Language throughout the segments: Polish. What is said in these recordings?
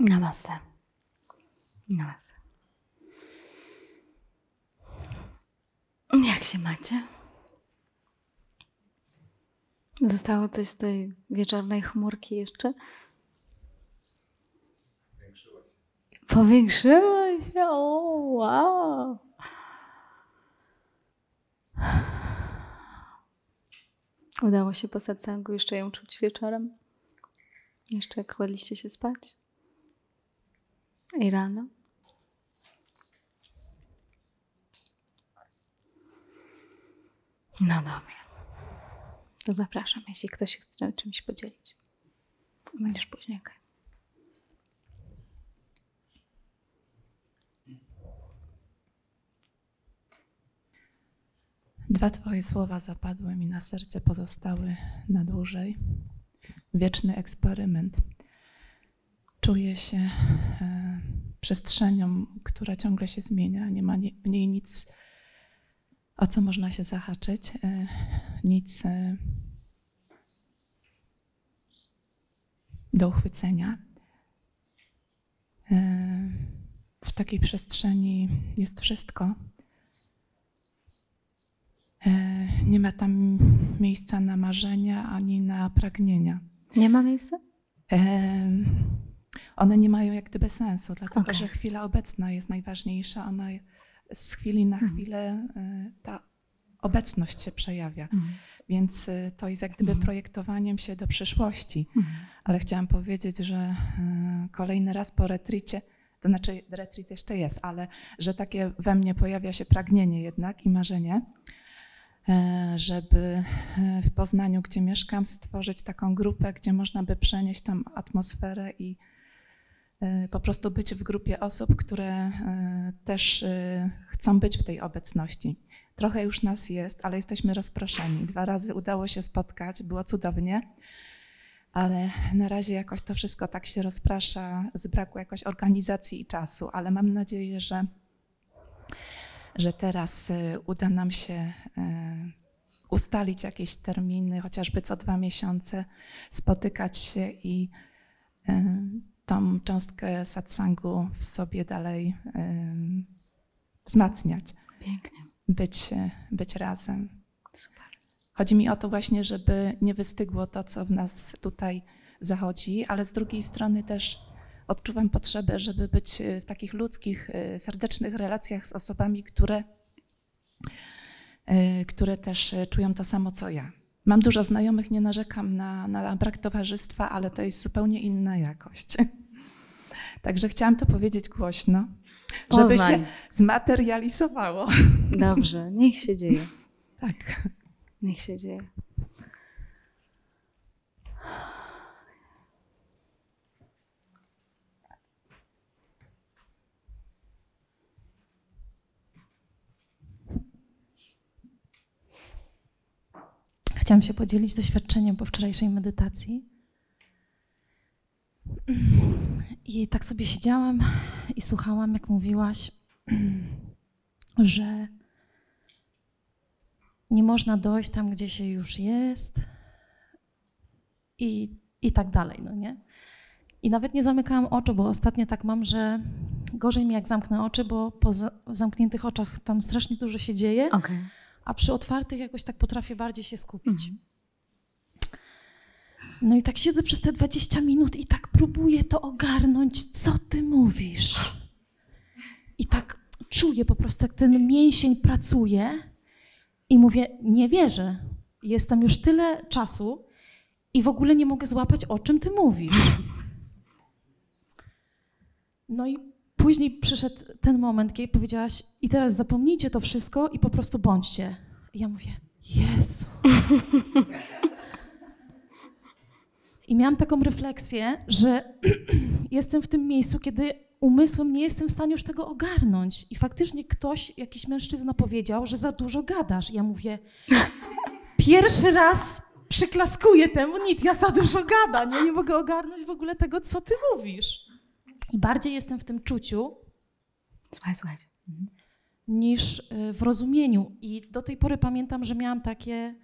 Namaste. Namaste. Jak się macie? Zostało coś z tej wieczornej chmurki jeszcze? Powiększyła się. Powiększyła się? O, wow. Udało się po satsangu jeszcze ją czuć wieczorem? Jeszcze jak kładliście się spać? I rano? No dobrze. To zapraszam, jeśli ktoś chce czymś podzielić. Będziesz później, okej. Dwa Twoje słowa zapadły mi na serce, pozostały na dłużej. Wieczny eksperyment. Czuję się e, przestrzenią, która ciągle się zmienia. Nie ma nie, w niej nic, o co można się zahaczyć, e, nic e, do uchwycenia. E, w takiej przestrzeni jest wszystko. Nie ma tam miejsca na marzenia ani na pragnienia. Nie ma miejsca? One nie mają jak gdyby sensu, dlatego Okej. że chwila obecna jest najważniejsza. Ona z chwili na Mhm. chwilę e, ta obecność się przejawia. Mhm. Więc e, to jest jak gdyby Mhm. projektowaniem się do przyszłości. Ale chciałam powiedzieć, że e, kolejny raz po retricie, to znaczy retreat jeszcze jest, ale że takie we mnie pojawia się pragnienie jednak i marzenie, żeby w Poznaniu, gdzie mieszkam, stworzyć taką grupę, gdzie można by przenieść tam atmosferę i po prostu być w grupie osób, które e, też e, chcą być w tej obecności. Trochę już nas jest, ale jesteśmy rozproszeni. Dwa razy udało się spotkać, było cudownie ale na razie jakoś to wszystko tak się rozprasza z braku jakoś organizacji i czasu, ale mam nadzieję, że, że teraz uda nam się ustalić jakieś terminy, chociażby co dwa miesiące, spotykać się i tą cząstkę satsangu w sobie dalej wzmacniać, Pięknie. być, być razem. Super. Chodzi mi o to właśnie, żeby nie wystygło to, co w nas tutaj zachodzi, ale z drugiej strony też odczuwam potrzebę, żeby być e, w takich ludzkich, e, serdecznych relacjach z osobami, które, e, które też czują to samo, co ja. Mam dużo znajomych, nie narzekam na, na brak towarzystwa, ale to jest zupełnie inna jakość. Także chciałam to powiedzieć głośno, żeby się Poznań. zmaterializowało. Dobrze, niech się dzieje. Tak. Niech się dzieje. Chciałam się podzielić doświadczeniem po wczorajszej medytacji. I tak sobie siedziałam i słuchałam, jak mówiłaś, że nie można dojść tam, gdzie się już jest i, i tak dalej, no nie? I nawet nie zamykałam oczu, bo ostatnio tak mam, że gorzej mi jak zamknę oczy, bo po zamkniętych oczach tam strasznie dużo się dzieje Okej. A przy otwartych jakoś tak potrafię bardziej się skupić. Mhm. No i tak siedzę przez te 20 minut i tak próbuję to ogarnąć, co ty mówisz. I tak czuję po prostu, jak ten mięsień pracuje i mówię, nie wierzę. Jestem już tyle czasu i w ogóle nie mogę złapać, o czym ty mówisz. No i później przyszedł ten moment, kiedy powiedziałaś, i teraz zapomnijcie to wszystko i po prostu bądźcie. I ja mówię, Jezu. I miałam taką refleksję, że jestem w tym miejscu, kiedy umysłem nie jestem w stanie już tego ogarnąć. I faktycznie ktoś, jakiś mężczyzna powiedział, że za dużo gadasz. I ja mówię, pierwszy raz przyklaskuję temu, nic, ja za dużo gada, nie, nie mogę ogarnąć w ogóle tego, co ty mówisz. I bardziej jestem w tym czuciu Słuchaj, słuchajcie. niż y, w rozumieniu. I do tej pory pamiętam, że miałam takie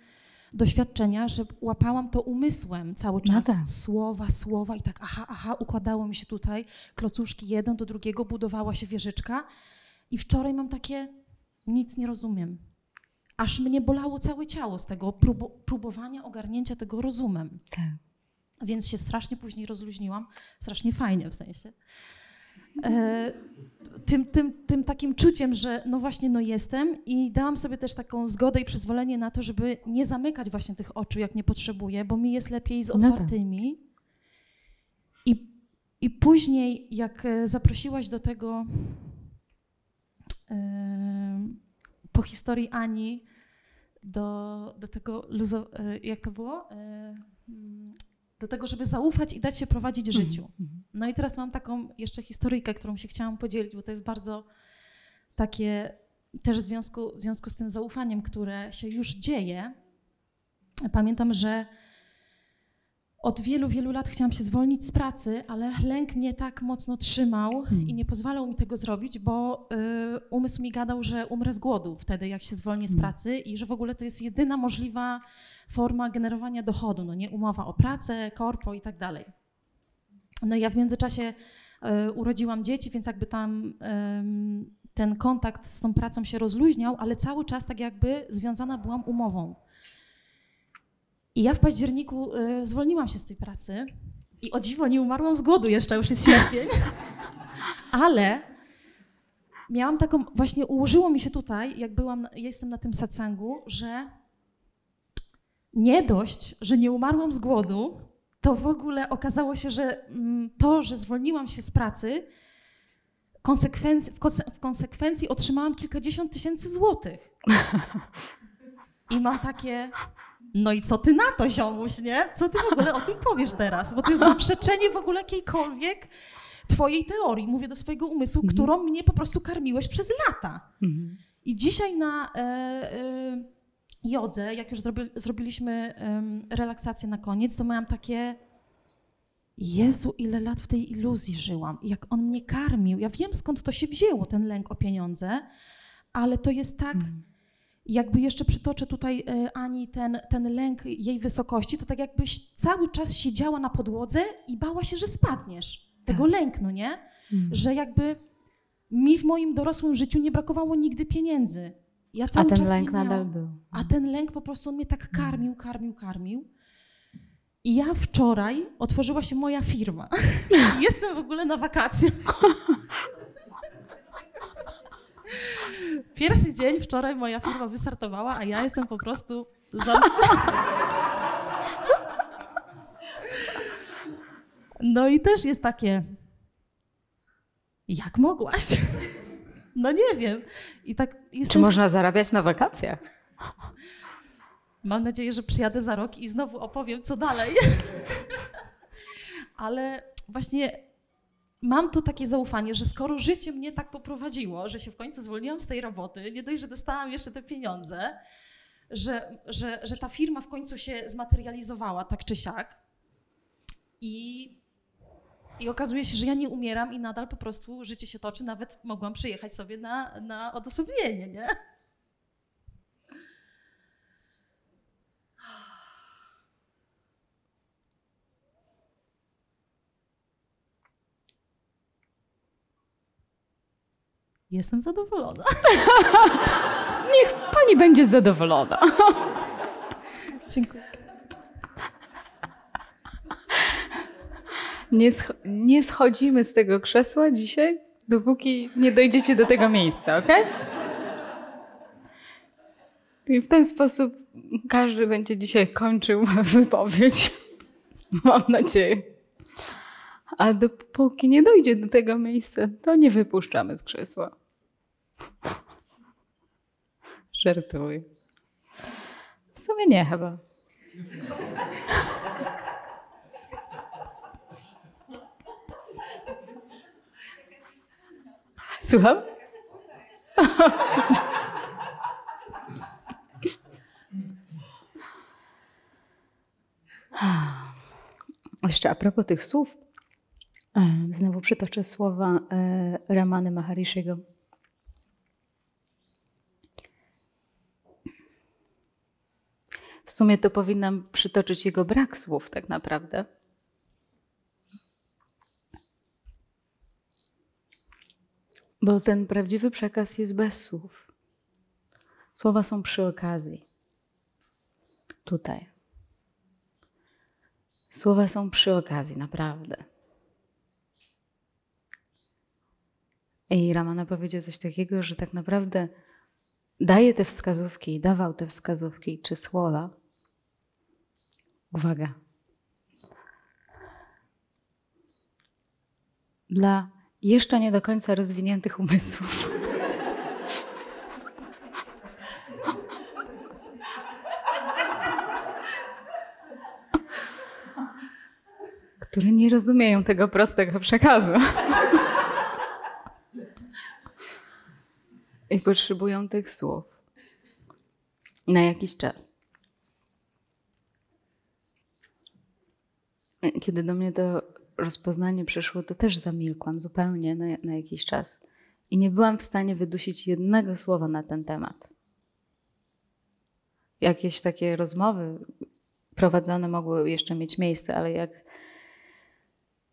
doświadczenia, że łapałam to umysłem cały No czas. tak. Słowa, słowa i tak aha, aha, układało mi się tutaj klocuszki jeden do drugiego, budowała się wieżyczka i wczoraj mam takie, nic nie rozumiem. Aż mnie bolało całe ciało z tego próbu- próbowania ogarnięcia tego rozumem. Tak. Więc się strasznie później rozluźniłam, strasznie fajnie w sensie. E, tym, tym, tym takim czuciem, że no właśnie, no jestem i dałam sobie też taką zgodę i przyzwolenie na to, żeby nie zamykać właśnie tych oczu, jak nie potrzebuję, bo mi jest lepiej z No tak. otwartymi. I, I później, jak e, zaprosiłaś do tego e, po historii Ani, do, do tego, luzo, e, jak to było? E, mm, do tego, żeby zaufać i dać się prowadzić życiu. Mhm. No i teraz mam taką jeszcze historyjkę, którą się chciałam podzielić, bo to jest bardzo takie też w związku, w związku z tym zaufaniem, które się już dzieje. Pamiętam, że od wielu, wielu lat chciałam się zwolnić z pracy, ale lęk mnie tak mocno trzymał Hmm. i nie pozwalał mi tego zrobić, bo y, umysł mi gadał, że umrę z głodu wtedy, jak się zwolnię z Hmm. pracy i że w ogóle to jest jedyna możliwa forma generowania dochodu, no nie umowa o pracę, korpo i tak dalej. No ja w międzyczasie e, urodziłam dzieci, więc jakby tam em, ten kontakt z tą pracą się rozluźniał, ale cały czas tak jakby związana byłam umową. I ja w październiku e, zwolniłam się z tej pracy i o dziwo nie umarłam z głodu jeszcze, już jest sierpień, ale miałam taką, właśnie ułożyło mi się tutaj, jak byłam, jestem na tym satsangu, że nie dość, że nie umarłam z głodu, to w ogóle okazało się, że mm, to, że zwolniłam się z pracy, w konsekwencji otrzymałam kilkadziesiąt tysięcy złotych. I mam takie, no i co ty na to, ziomuś, nie? Co ty w ogóle o tym powiesz teraz? Bo to jest zaprzeczenie w ogóle jakiejkolwiek twojej teorii. Mówię do swojego umysłu, Mhm. którą mnie po prostu karmiłeś przez lata. Mhm. I dzisiaj na e, e, jodze, jak już zrobi, zrobiliśmy em, relaksację na koniec, to miałam takie. Jezu, ile lat w tej iluzji żyłam. Jak on mnie karmił. Ja wiem skąd to się wzięło, ten lęk o pieniądze, ale to jest tak. Mhm. Jakby jeszcze przytoczę tutaj e, Ani ten, ten lęk jej wysokości, to tak jakbyś cały czas siedziała na podłodze i bała się, że spadniesz. Tego Tak. lęk, no nie? Mhm. że jakby mi w moim dorosłym życiu nie brakowało nigdy pieniędzy. Ja A cały ten czas lęk nadal był. A ten lęk po prostu on mnie tak karmił, karmił, karmił. I ja wczoraj otworzyła się moja firma. Jestem w ogóle na wakacjach. Pierwszy dzień wczoraj moja firma wystartowała, a ja jestem po prostu za... No i też jest takie, jak mogłaś? No nie wiem. I tak Czy jestem można zarabiać na wakacjach? Mam nadzieję, że przyjadę za rok i znowu opowiem, co dalej. Ale właśnie mam tu takie zaufanie, że skoro życie mnie tak poprowadziło, że się w końcu zwolniłam z tej roboty, nie dość, że dostałam jeszcze te pieniądze, że, że, że ta firma w końcu się zmaterializowała tak czy siak. I, I okazuje się, że ja nie umieram i nadal po prostu życie się toczy. Nawet mogłam przyjechać sobie na, na odosobnienie, nie? Jestem zadowolona. Niech pani będzie zadowolona. Dziękuję. Nie, scho- nie schodzimy z tego krzesła dzisiaj, dopóki nie dojdziecie do tego miejsca, ok? I w ten sposób każdy będzie dzisiaj kończył wypowiedź. Mam nadzieję. A dopóki nie dojdzie do tego miejsca, to nie wypuszczamy z krzesła. Żartuję. W sumie nie chyba. Słucham? Jeszcze a propos tych słów, znowu przytoczę słowa e, Ramany Maharishiego. W sumie to powinnam przytoczyć jego brak słów, tak naprawdę. Bo ten prawdziwy przekaz jest bez słów. Słowa są przy okazji. Tutaj. Słowa są przy okazji, naprawdę. I Ramana powiedział coś takiego, że tak naprawdę daje te wskazówki, dawał te wskazówki czy słowa. Uwaga. Dla jeszcze nie do końca rozwiniętych umysłów. które nie rozumieją tego prostego przekazu. I potrzebują tych słów na jakiś czas. Kiedy do mnie to rozpoznanie przyszło, to też zamilkłam zupełnie na, na jakiś czas. I nie byłam w stanie wydusić jednego słowa na ten temat. Jakieś takie rozmowy prowadzone mogły jeszcze mieć miejsce, ale jak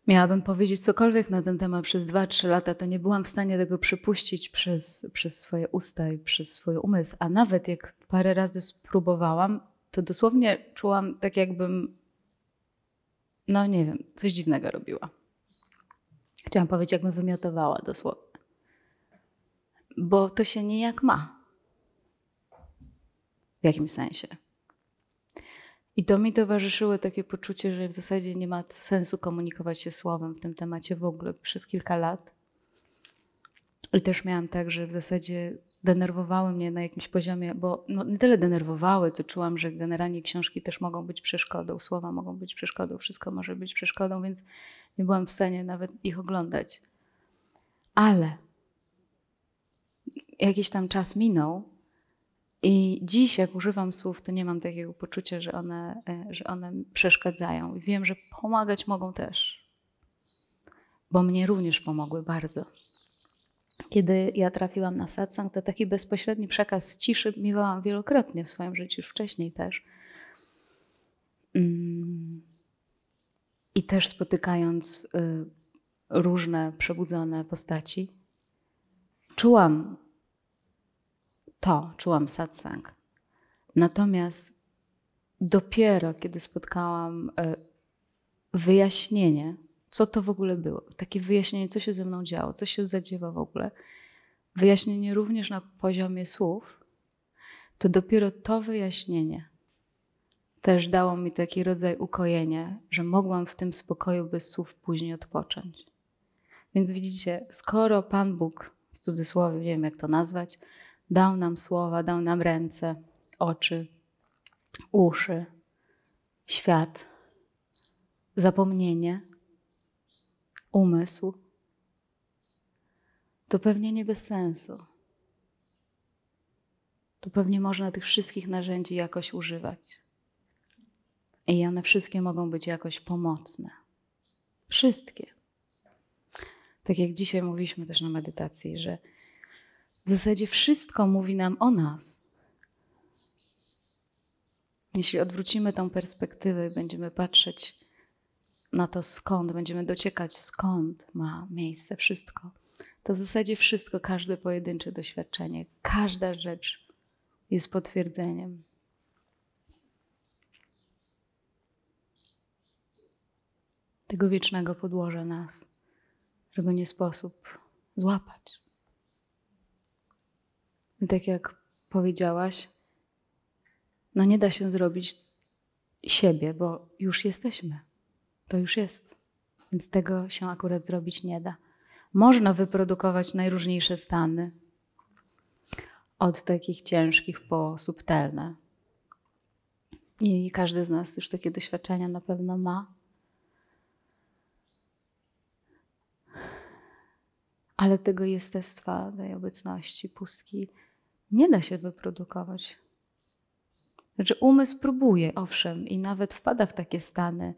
miałabym powiedzieć cokolwiek na ten temat przez 2-3 lata, to nie byłam w stanie tego przypuścić przez, przez swoje usta i przez swój umysł. A nawet jak parę razy spróbowałam, to dosłownie czułam tak, jakbym, no nie wiem, coś dziwnego robiła. Chciałam powiedzieć, jakbym wymiotowała dosłownie. Bo to się niejak ma. W jakimś sensie. I to mi towarzyszyło takie poczucie, że w zasadzie nie ma sensu komunikować się słowem w tym temacie w ogóle przez kilka lat. I też miałam tak, że w zasadzie denerwowały mnie na jakimś poziomie, bo no, nie tyle denerwowały, co czułam, że generalnie książki też mogą być przeszkodą, słowa mogą być przeszkodą, wszystko może być przeszkodą, więc nie byłam w stanie nawet ich oglądać. Ale jakiś tam czas minął i dziś, jak używam słów, to nie mam takiego poczucia, że one, e, że one przeszkadzają. I wiem, że pomagać mogą też, bo mnie również pomogły bardzo. Kiedy ja trafiłam na satsang, to taki bezpośredni przekaz z ciszy miewałam wielokrotnie w swoim życiu, już wcześniej też. Mm. I też spotykając y, różne przebudzone postaci, czułam to, czułam satsang. Natomiast dopiero kiedy spotkałam e, wyjaśnienie, co to w ogóle było, takie wyjaśnienie, co się ze mną działo, co się zadziewa w ogóle, wyjaśnienie również na poziomie słów, to dopiero to wyjaśnienie też dało mi taki rodzaj ukojenia, że mogłam w tym spokoju bez słów później odpocząć. Więc widzicie, skoro Pan Bóg, w cudzysłowie, nie wiem jak to nazwać, Dał nam słowa, dał nam ręce, oczy, uszy, świat, zapomnienie, umysł. To pewnie nie bez sensu. To pewnie można tych wszystkich narzędzi jakoś używać. I one wszystkie mogą być jakoś pomocne. Wszystkie. Tak jak dzisiaj mówiliśmy też na medytacji, że w zasadzie wszystko mówi nam o nas. Jeśli odwrócimy tą perspektywę i będziemy patrzeć na to skąd, będziemy dociekać skąd ma miejsce wszystko, to w zasadzie wszystko, każde pojedyncze doświadczenie, każda rzecz jest potwierdzeniem. Tego wiecznego podłoża nas, którego nie sposób złapać. Tak jak powiedziałaś, no nie da się zrobić siebie, bo już jesteśmy. To już jest. Więc tego się akurat zrobić nie da. Można wyprodukować najróżniejsze stany, od takich ciężkich po subtelne. I każdy z nas już takie doświadczenia na pewno ma. Ale tego jestestwa, tej obecności, pustki, nie da się wyprodukować. Znaczy, umysł próbuje, owszem, i nawet wpada w takie stany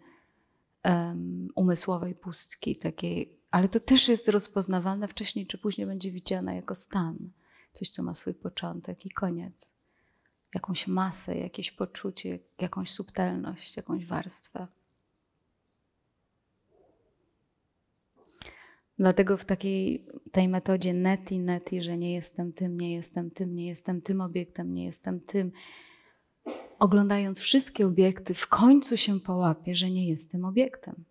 um, umysłowej pustki, takiej, ale to też jest rozpoznawalne wcześniej czy później będzie widziane jako stan. Coś, co ma swój początek i koniec. jakąś masę, jakieś poczucie, jakąś subtelność, jakąś warstwę. Dlatego w takiej tej metodzie neti, neti, że nie jestem tym, nie jestem tym, nie jestem tym obiektem, nie jestem tym, oglądając wszystkie obiekty, w końcu się połapię, że nie jestem obiektem.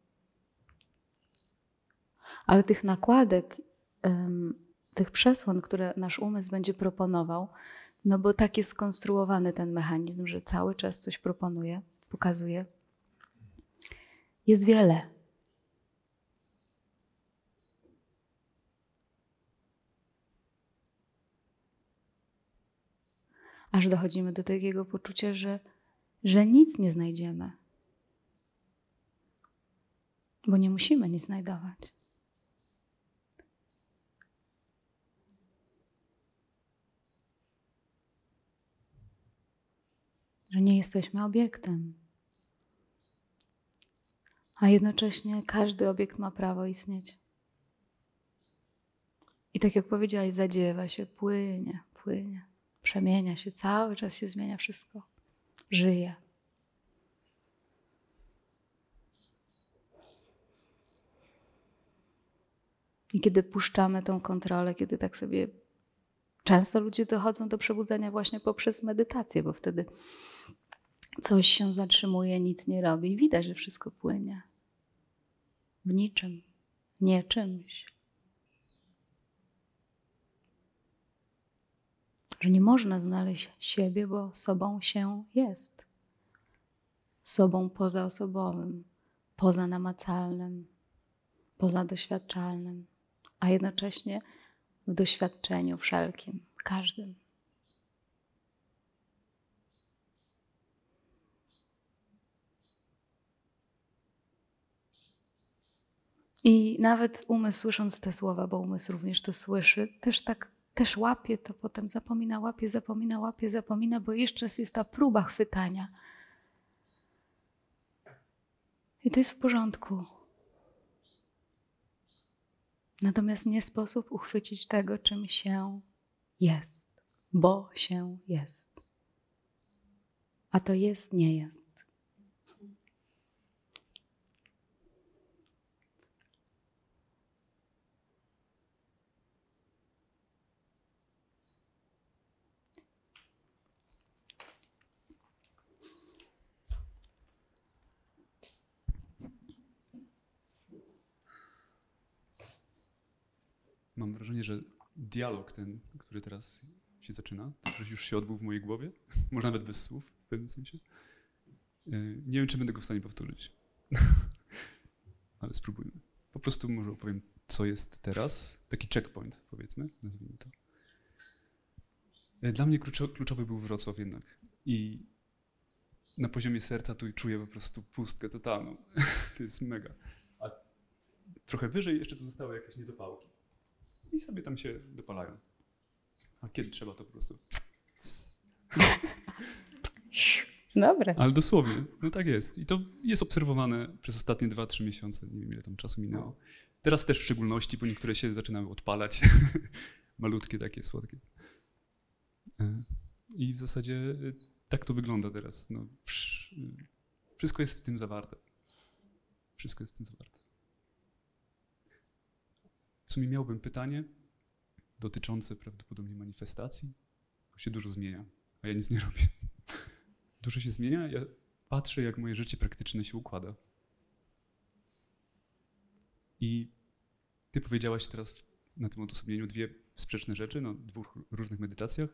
Ale tych nakładek, tych przesłon, które nasz umysł będzie proponował, no bo tak jest skonstruowany ten mechanizm, że cały czas coś proponuje, pokazuje, jest wiele. Aż dochodzimy do takiego poczucia, że, że nic nie znajdziemy. Bo nie musimy nic znajdować. Że nie jesteśmy obiektem. A jednocześnie każdy obiekt ma prawo istnieć. I tak jak powiedziałaś, zadziewa się, płynie, płynie, przemienia się, cały czas się zmienia wszystko. Żyje. I kiedy puszczamy tą kontrolę, kiedy tak sobie. Często ludzie dochodzą do przebudzenia właśnie poprzez medytację, bo wtedy coś się zatrzymuje, nic nie robi i widać, że wszystko płynie. W niczym, nie czymś. Że nie można znaleźć siebie, bo sobą się jest. Sobą pozaosobowym, pozanamacalnym, pozadoświadczalnym, a jednocześnie w doświadczeniu wszelkim, każdym. I nawet umysł, słysząc te słowa, bo umysł również to słyszy, też tak, też łapie to, potem zapomina, łapie, zapomina, łapie, zapomina, bo jeszcze jest ta próba chwytania. I to jest w porządku. Natomiast nie sposób uchwycić tego, czym się jest, bo się jest. A to jest, nie jest. Mam wrażenie, że dialog ten, który teraz się zaczyna, już się odbył w mojej głowie, może nawet bez słów w pewnym sensie. Yy, Nie wiem, czy będę go w stanie powtórzyć, ale spróbujmy. Po prostu może opowiem, co jest teraz. Taki checkpoint, powiedzmy, nazwijmy to. Yy, Dla mnie kluczo- kluczowy był Wrocław jednak. I na poziomie serca tu czuję po prostu pustkę totalną. To jest mega. A trochę wyżej jeszcze tu zostały jakieś niedopałki i sobie tam się dopalają. A kiedy trzeba, to po prostu. Dobre. Ale dosłownie, no tak jest. I to jest obserwowane przez ostatnie 2-3 miesiące. Nie wiem, ile tam czasu minęło. Teraz też w szczególności, bo niektóre się zaczynały odpalać. Malutkie, takie słodkie. E, I w zasadzie e, tak to wygląda teraz. No, wsz- wszystko jest w tym zawarte. Wszystko jest w tym zawarte. Sumie miałbym pytanie dotyczące prawdopodobnie manifestacji, bo się dużo zmienia, a ja nic nie robię. Dużo się zmienia, ja patrzę, jak moje życie praktyczne się układa. I ty powiedziałaś teraz na tym odosobnieniu dwie sprzeczne rzeczy, na dwóch różnych medytacjach.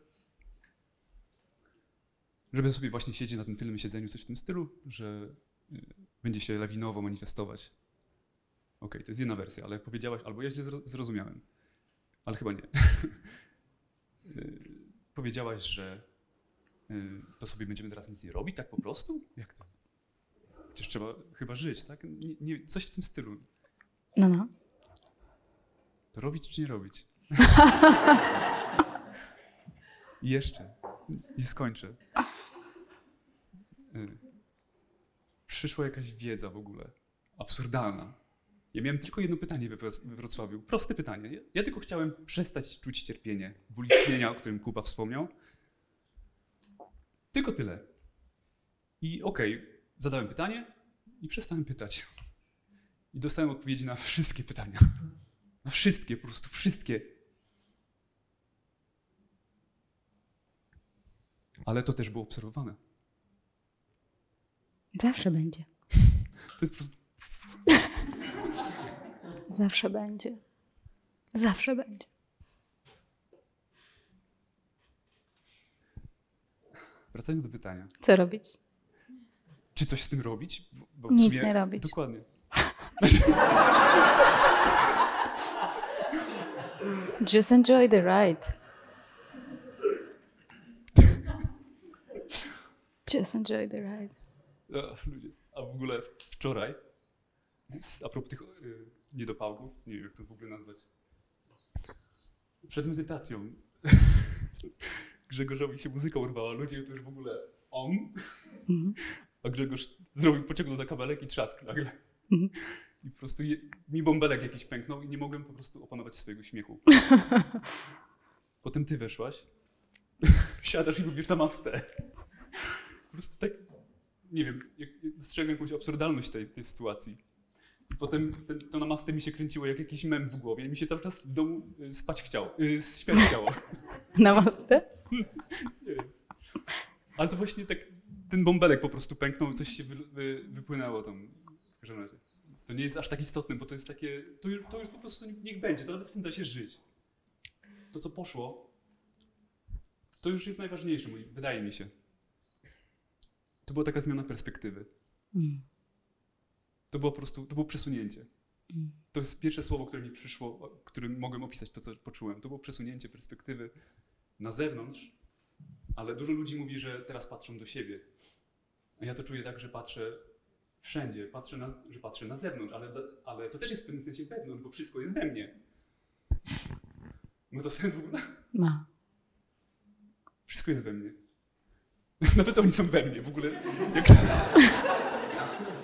Żeby sobie właśnie siedzieć na tym tylnym siedzeniu, coś w tym stylu, że y, będzie się lawinowo manifestować. Okej, to jest jedna wersja, ale jak powiedziałaś, albo ja źle zro- zrozumiałem, ale chyba nie. Y, powiedziałaś, że y, to sobie będziemy teraz nic nie robić, tak po prostu? Jak to? Przecież trzeba chyba żyć, tak? Nie, nie, coś w tym stylu. No, no. To robić czy nie robić? I jeszcze. I skończę. Y, Przyszła jakaś wiedza w ogóle. Absurdalna. Ja miałem tylko jedno pytanie we Wroc- we Wrocławiu. Proste pytanie. Ja, tylko chciałem przestać czuć cierpienie, ból istnienia, o którym Kuba wspomniał. Tylko tyle. I okej, zadałem pytanie i przestałem pytać. I dostałem odpowiedzi na wszystkie pytania. Na wszystkie, po prostu wszystkie. Ale to też było obserwowane. Zawsze będzie. To jest po prostu. Zawsze będzie. Zawsze będzie. Wracając do pytania. Co robić? Czy coś z tym robić? Bo, bo Nic sumie- nie robić. Dokładnie. Just enjoy the ride. Just enjoy the ride. O, ludzie. A w ogóle wczoraj, a propos tych y, niedopałków, nie wiem jak to w ogóle nazwać, przed medytacją Grzegorzowi się muzyka urwała, ludzie to już w ogóle on, a Grzegorz zrobił, pociągnął za kabelek i trzask nagle. I po prostu je, mi bąbelek jakiś pęknął i nie mogłem po prostu opanować swojego śmiechu. Potem ty weszłaś, siadasz i mówisz namaste. Po prostu tak, nie wiem, jak, dostrzegłem jakąś absurdalność tej, tej sytuacji. Potem to namaste mi się kręciło jak jakiś mem w głowie i mi się cały czas w domu y, spać chciało, y, śpiać chciało. Namaste. Nie wiem. Ale to właśnie tak, ten bąbelek po prostu pęknął, coś się wy, wy, wypłynęło tam. W każdym razie. To nie jest aż tak istotne, bo to jest takie, to już, to już po prostu niech będzie, to nawet z tym da się żyć. To, co poszło, to już jest najważniejsze, wydaje mi się. To była taka zmiana perspektywy. Mm. To było po prostu, to było przesunięcie. Mm. To jest pierwsze słowo, które mi przyszło, którym mogłem opisać to, co poczułem. To było przesunięcie perspektywy na zewnątrz, ale dużo ludzi mówi, że teraz patrzą do siebie. A ja to czuję tak, że patrzę wszędzie, patrzę na, że patrzę na zewnątrz, ale, ale to też jest w pewnym sensie wewnątrz, bo wszystko jest we mnie. Ma to sens w ogóle? Ma. Wszystko jest we mnie. Nawet oni są we mnie w ogóle. Jak...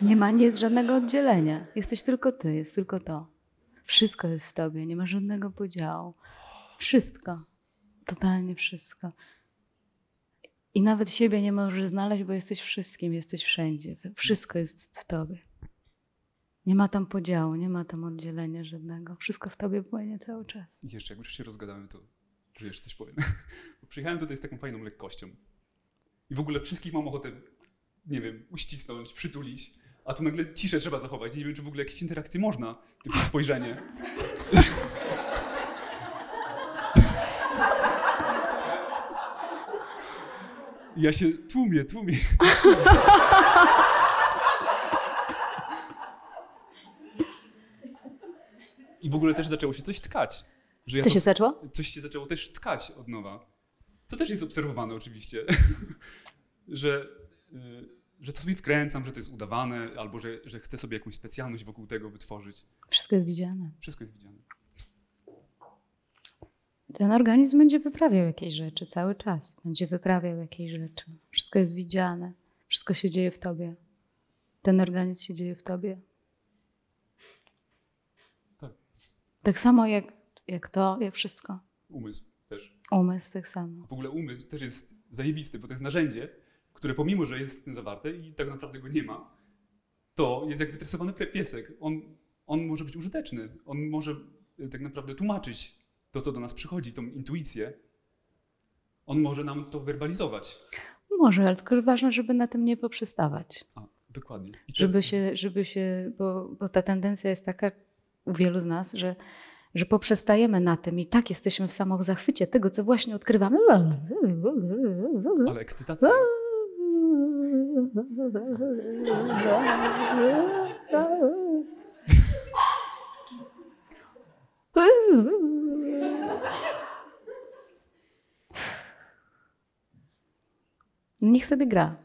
Nie ma nic, żadnego oddzielenia. Jesteś tylko ty, jest tylko to. Wszystko jest w tobie, nie ma żadnego podziału. Wszystko. Totalnie wszystko. I nawet siebie nie możesz znaleźć, bo jesteś wszystkim, jesteś wszędzie. Wszystko jest w tobie. Nie ma tam podziału, nie ma tam oddzielenia żadnego. Wszystko w tobie płynie cały czas. I jeszcze, jak już się rozgadałem, to jeszcze coś powiem. Bo przyjechałem tutaj z taką fajną lekkością. I w ogóle wszystkich mam ochotę, nie wiem, uścisnąć, przytulić, a tu nagle ciszę trzeba zachować. Nie wiem, czy w ogóle jakieś interakcje można, typu spojrzenie. Ja się tłumię, tłumię. I w ogóle też zaczęło się coś tkać. Że ja Co to- się zaczęło? coś się zaczęło też tkać od nowa. Co też jest obserwowane oczywiście, że, y, że to sobie wkręcam, że to jest udawane, albo że, że chcę sobie jakąś specjalność wokół tego wytworzyć. Wszystko jest widziane. Wszystko jest widziane. Ten organizm będzie wyprawiał jakieś rzeczy cały czas. Będzie wyprawiał jakieś rzeczy. Wszystko jest widziane. Wszystko się dzieje w tobie. Ten organizm się dzieje w tobie. Tak. Tak samo jak, jak to, jak wszystko. Umysł. Umysł tak samo. W ogóle umysł też jest zajebisty, bo to jest narzędzie, które pomimo, że jest w tym zawarte i tak naprawdę go nie ma, to jest jak wytresowany piesek. On, on może być użyteczny. On może y, tak naprawdę tłumaczyć to, co do nas przychodzi, tą intuicję. On może nam to werbalizować. Może, ale tylko ważne, żeby na tym nie poprzestawać. A, dokładnie. Żeby się, żeby się bo, bo ta tendencja jest taka u wielu z nas, że, że poprzestajemy na tym i tak jesteśmy w samozachwycie tego, co właśnie odkrywamy. Ale ekscytacja. Niech sobie gra.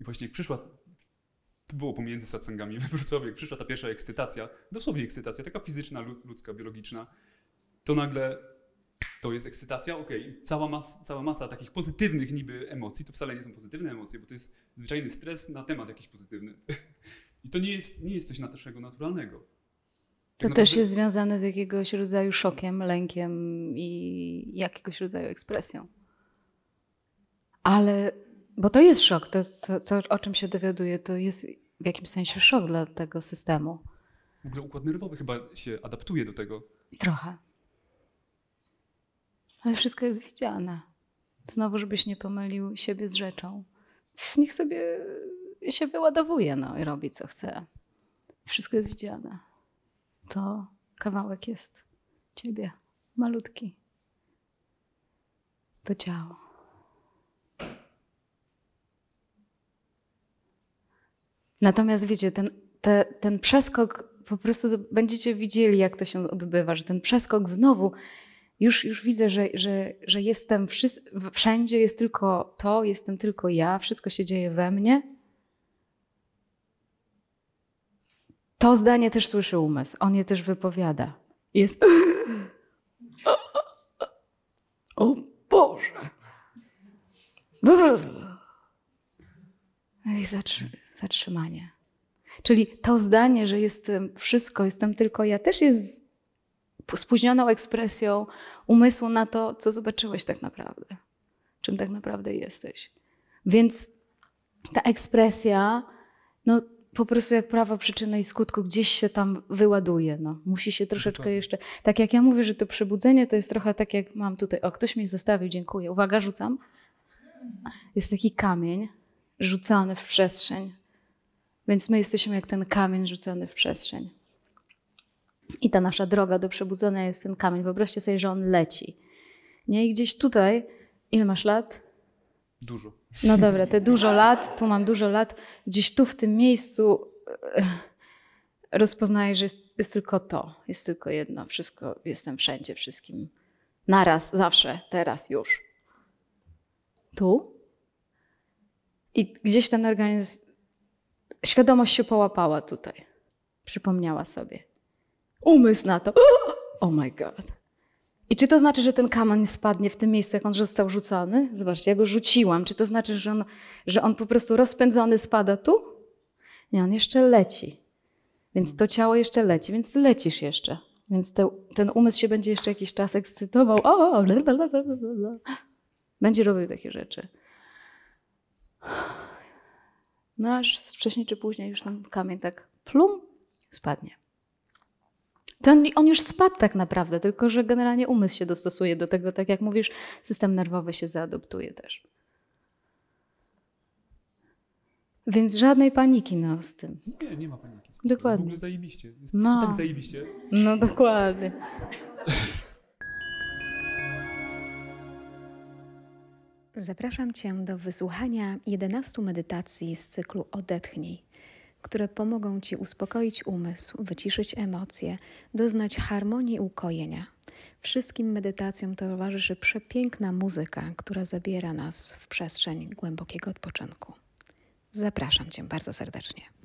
I właśnie jak przyszła, to było pomiędzy satsangami we Wrocławiu, jak przyszła ta pierwsza ekscytacja, dosłownie ekscytacja, taka fizyczna, lu- ludzka, biologiczna, to nagle to jest ekscytacja, okej, cała, mas, cała masa takich pozytywnych niby emocji, to wcale nie są pozytywne emocje, bo to jest zwyczajny stres na temat jakiś pozytywny. I to nie jest, nie jest coś naszego naturalnego. To Tak też naprawdę- jest związane z jakiegoś rodzaju szokiem, lękiem i jakiegoś rodzaju ekspresją. Ale, bo to jest szok, to, to, to o czym się dowiaduję, to jest w jakimś sensie szok dla tego systemu. W ogóle układ nerwowy chyba się adaptuje do tego. Trochę. Ale wszystko jest widziane. Znowu, żebyś nie pomylił siebie z rzeczą. Niech sobie się wyładowuje no, i robi co chce. Wszystko jest widziane. To kawałek jest ciebie, malutki. To ciało. Natomiast wiecie, ten, te, ten przeskok, po prostu będziecie widzieli, jak to się odbywa, że ten przeskok znowu, już, już widzę, że, że, że jestem wszędzie, jest tylko to, jestem tylko ja, wszystko się dzieje we mnie. To zdanie też słyszy umysł, on je też wypowiada. Jest. O Boże! I zatrzy- zatrzymanie. Czyli to zdanie, że jestem wszystko, jestem tylko ja, też jest spóźnioną ekspresją umysłu na to, co zobaczyłeś tak naprawdę, czym tak naprawdę jesteś. Więc ta ekspresja, no po prostu jak prawo przyczyny i skutku gdzieś się tam wyładuje. No. Musi się troszeczkę jeszcze. Tak jak ja mówię, że to przebudzenie to jest trochę tak, jak mam tutaj. O, ktoś mi zostawił, dziękuję. Uwaga, rzucam. Jest taki kamień rzucony w przestrzeń. Więc my jesteśmy jak ten kamień rzucony w przestrzeń. I ta nasza droga do przebudzenia jest ten kamień. Wyobraźcie sobie, że on leci. Nie? I gdzieś tutaj, ile masz lat? Dużo. No dobra, te dużo lat, tu mam dużo lat, gdzieś tu w tym miejscu e, rozpoznaję, że jest, jest tylko to, jest tylko jedno, wszystko, jestem wszędzie, wszystkim. Naraz, zawsze, teraz, już. Tu. I gdzieś ten organizm, świadomość się połapała tutaj. Przypomniała sobie. Umysł na to. Oh my God. I czy to znaczy, że ten kamień spadnie w tym miejscu, jak on został rzucony? Zobaczcie, ja go rzuciłam. Czy to znaczy, że on, że on po prostu rozpędzony spada tu? Nie, on jeszcze leci. Więc to ciało jeszcze leci, więc ty lecisz jeszcze. Więc te, ten umysł się będzie jeszcze jakiś czas ekscytował. O. Będzie robił takie rzeczy. No aż wcześniej czy później już ten kamień tak plum spadnie. To on, on już spadł tak naprawdę, tylko że generalnie umysł się dostosuje do tego, tak jak mówisz, system nerwowy się zaadoptuje też. Więc żadnej paniki no z tym. Nie, nie ma paniki. Dokładnie. w ogóle zajebiście. Jest No. tak zajebiście. No dokładnie. Zapraszam Cię do wysłuchania 11 medytacji z cyklu Odetchnij, które pomogą Ci uspokoić umysł, wyciszyć emocje, doznać harmonii i ukojenia. Wszystkim medytacjom towarzyszy przepiękna muzyka, która zabiera nas w przestrzeń głębokiego odpoczynku. Zapraszam Cię bardzo serdecznie.